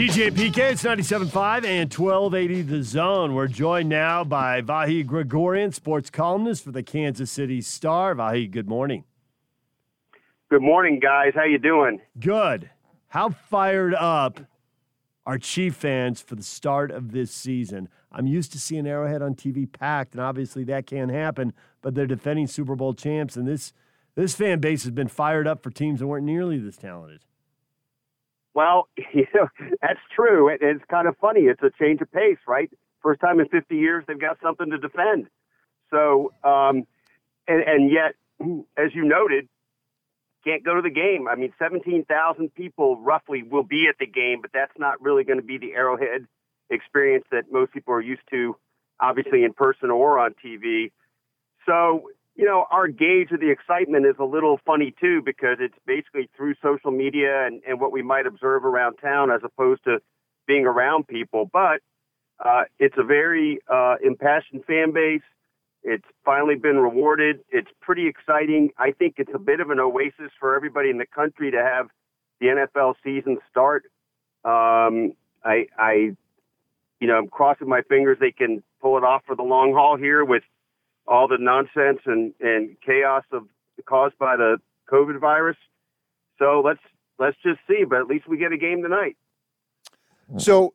DJ PK, it's 97.5 and 1280 The Zone. We're joined now by Vahe Gregorian, sports columnist for the Kansas City Star. Vahe, good morning. Good morning, guys. How you doing? Good. How fired up are Chief fans for the start of this season? I'm used to seeing Arrowhead on TV packed, and obviously that can't happen, but they're defending Super Bowl champs, and this, this fan base has been fired up for teams that weren't nearly this talented. Well, you know, that's true. It, it's kind of funny. It's a change of pace, right? First time in 50 years they've got something to defend. So, um, and, and yet, as you noted, can't go to the game. I mean, 17,000 people roughly will be at the game, but that's not really going to be the Arrowhead experience that most people are used to, obviously in person or on TV. So you know, our gauge of the excitement is a little funny too because it's basically through social media and, and what we might observe around town as opposed to being around people. But uh, it's a very uh, impassioned fan base. It's finally been rewarded. It's pretty exciting. I think it's a bit of an oasis for everybody in the country to have the NFL season start. Um, I, I, you know, I'm crossing my fingers they can pull it off for the long haul here with all the nonsense and, and chaos of caused by the COVID virus. So let's let's just see. But at least we get a game tonight. So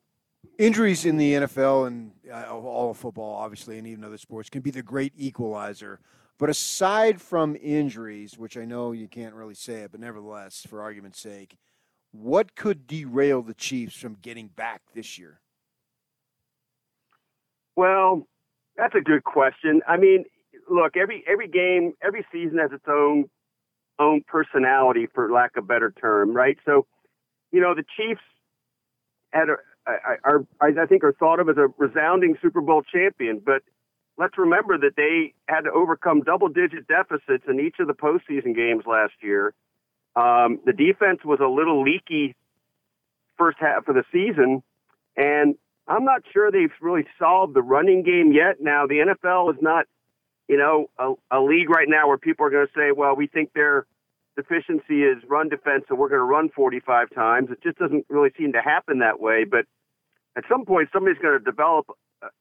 injuries in the NFL and uh, all of football, obviously, and even other sports can be the great equalizer. But aside from injuries, which I know you can't really say it, but nevertheless, for argument's sake, what could derail the Chiefs from getting back this year? Well, that's a good question. I mean, look, every every game, every season has its own own personality, for lack of a better term, right? So, you know, the Chiefs had a, are, I think are thought of as a resounding Super Bowl champion, but let's remember that they had to overcome double digit deficits in each of the postseason games last year. Um, the defense was a little leaky first half of the season, and I'm not sure they've really solved the running game yet. Now, the NFL is not, you know, a, a league right now where people are going to say, well, we think their deficiency is run defense, so we're going to run 45 times. It just doesn't really seem to happen that way. But at some point, somebody's going to develop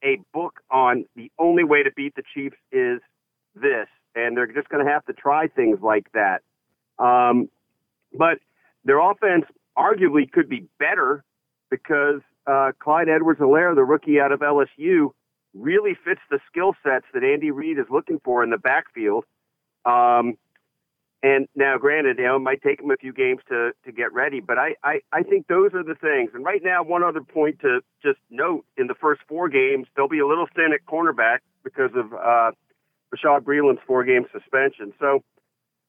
a book on the only way to beat the Chiefs is this, and they're just going to have to try things like that. Um, but their offense arguably could be better because uh, Clyde Edwards-Helaire, the rookie out of LSU, really fits the skill sets that Andy Reid is looking for in the backfield. Um, and now, granted, you know, it might take him a few games to, to get ready, but I, I, I think those are the things. And right now, one other point to just note in the first four games, they'll be a little thin at cornerback because of uh, Bashaud Breeland's four game suspension. So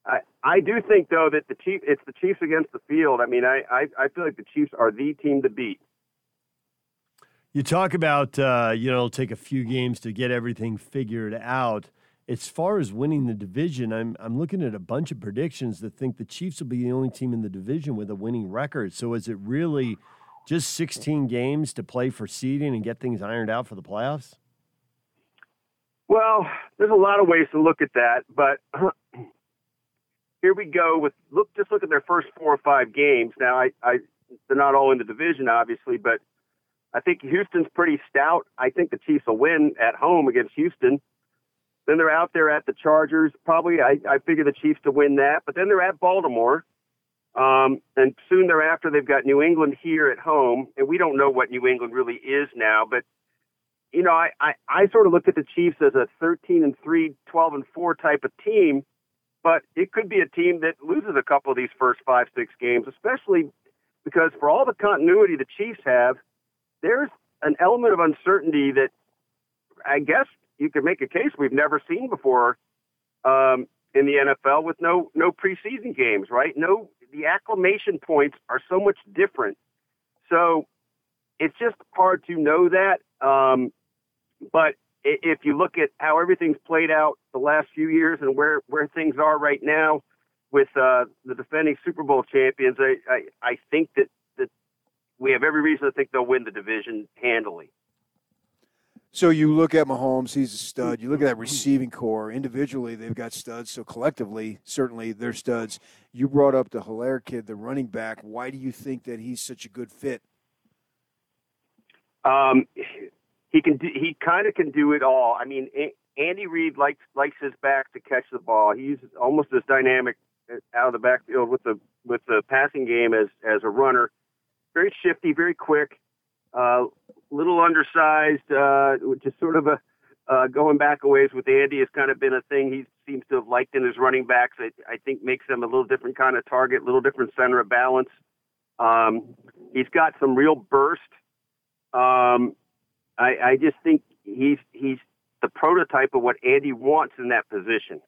I, I do think, though, that the Chief, it's the Chiefs against the field. I mean, I, I, I feel like the Chiefs are the team to beat. You talk about, uh, you know, it'll take a few games to get everything figured out. As far as winning the division, I'm, I'm looking at a bunch of predictions that think the Chiefs will be the only team in the division with a winning record. So is it really just 16 games to play for seeding and get things ironed out for the playoffs? Well, there's a lot of ways to look at that, but here we go with look. Just look at their first four or five games. Now, I, I they're not all in the division, obviously, but I think Houston's pretty stout. I think the Chiefs will win at home against Houston. Then they're out there at the Chargers. Probably, I, I figure the Chiefs to win that. But then they're at Baltimore. Um, and soon thereafter, they've got New England here at home. And we don't know what New England really is now. But, you know, I, I, I sort of look at the Chiefs as a 13 and 3, 12 and 4 type of team. But it could be a team that loses a couple of these first five, six games, especially because for all the continuity the Chiefs have – there's an element of uncertainty that I guess you could make a case we've never seen before um, in the NFL with no no preseason games, right? No, the acclimation points are so much different. So it's just hard to know that. Um, but if you look at how everything's played out the last few years and where where things are right now with uh, the defending Super Bowl champions, I, I I think that we have every reason to think they'll win the division handily. So you look at Mahomes, he's a stud. You look at that receiving corps. Individually, they've got studs. So collectively, certainly they're studs. You brought up the Helaire kid, the running back. Why do you think that he's such a good fit? Um, he can do, he kind of can do it all. I mean, Andy Reid likes likes his back to catch the ball. He's almost as dynamic out of the backfield with the with the passing game as as a runner. Very shifty, very quick, uh, little undersized, uh, which is sort of a uh, going back a ways with Andy has kind of been a thing he seems to have liked in his running backs. I, I think makes them a little different kind of target, a little different center of balance. Um, he's got some real burst. Um, I, I just think he's he's the prototype of what Andy wants in that position.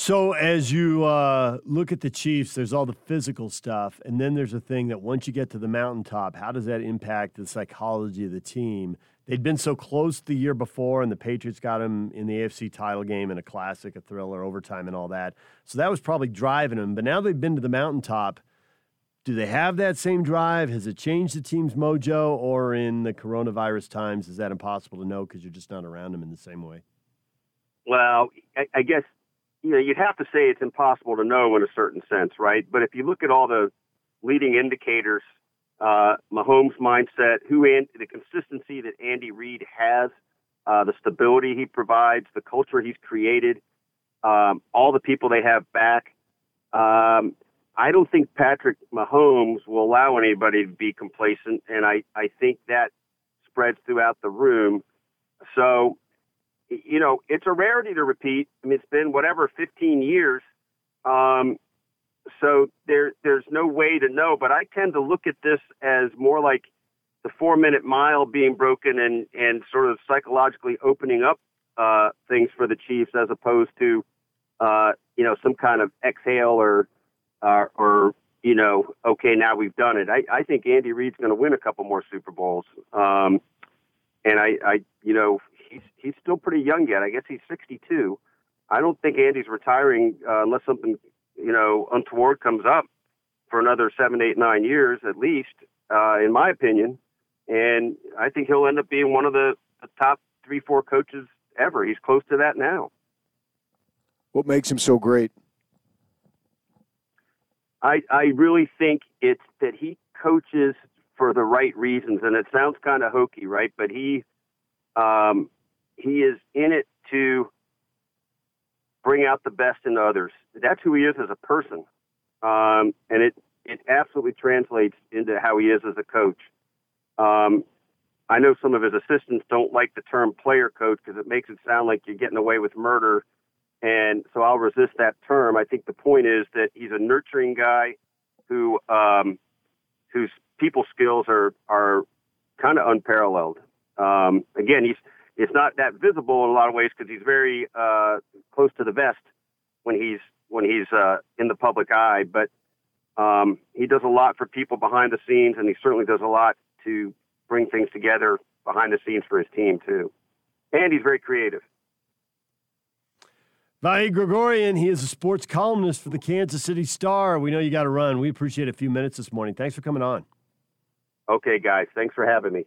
So, as you uh, look at the Chiefs, there's all the physical stuff, and then there's a thing that once you get to the mountaintop, how does that impact the psychology of the team? They'd been so close the year before, and the Patriots got them in the AFC title game in a classic, a thriller, overtime, and all that. So that was probably driving them. But now they've been to the mountaintop. Do they have that same drive? Has it changed the team's mojo, or in the coronavirus times, is that impossible to know because you're just not around them in the same way? Well, I, I guess you know, you'd have to say it's impossible to know in a certain sense, right? But if you look at all the leading indicators, uh, Mahomes' mindset, who and the consistency that Andy Reid has, uh, the stability he provides, the culture he's created, um, all the people they have back. Um, I don't think Patrick Mahomes will allow anybody to be complacent, and I, I think that spreads throughout the room. So you know, it's a rarity to repeat. I mean, it's been whatever 15 years. Um, so there, there's no way to know. But I tend to look at this as more like the four minute mile being broken and, and sort of psychologically opening up uh, things for the Chiefs as opposed to, uh, you know, some kind of exhale or, uh, or, you know, okay, now we've done it. I, I think Andy Reid's going to win a couple more Super Bowls. Um, and I, I, you know, he's he's still pretty young yet. I guess he's 62. I don't think Andy's retiring uh, unless something you know untoward comes up for another seven, eight, nine years at least, uh, in my opinion. And I think he'll end up being one of the, the top three, four coaches ever. He's close to that now. What makes him so great? I I really think it's that he coaches for the right reasons, and it sounds kind of hokey, right? But he um, he is in it to bring out the best in others. That's who he is as a person, um, and it it absolutely translates into how he is as a coach. Um, I know some of his assistants don't like the term player coach because it makes it sound like you're getting away with murder, and so I'll resist that term. I think the point is that he's a nurturing guy who um, whose people skills are are kind of unparalleled. Um, again, he's it's not that visible in a lot of ways because he's very uh, close to the vest when he's when he's uh, in the public eye. But um, he does a lot for people behind the scenes, and he certainly does a lot to bring things together behind the scenes for his team too. And he's very creative. Vahe Gregorian, he is a sports columnist for the Kansas City Star. We know you got to run. We appreciate a few minutes this morning. Thanks for coming on. Okay, guys. Thanks for having me.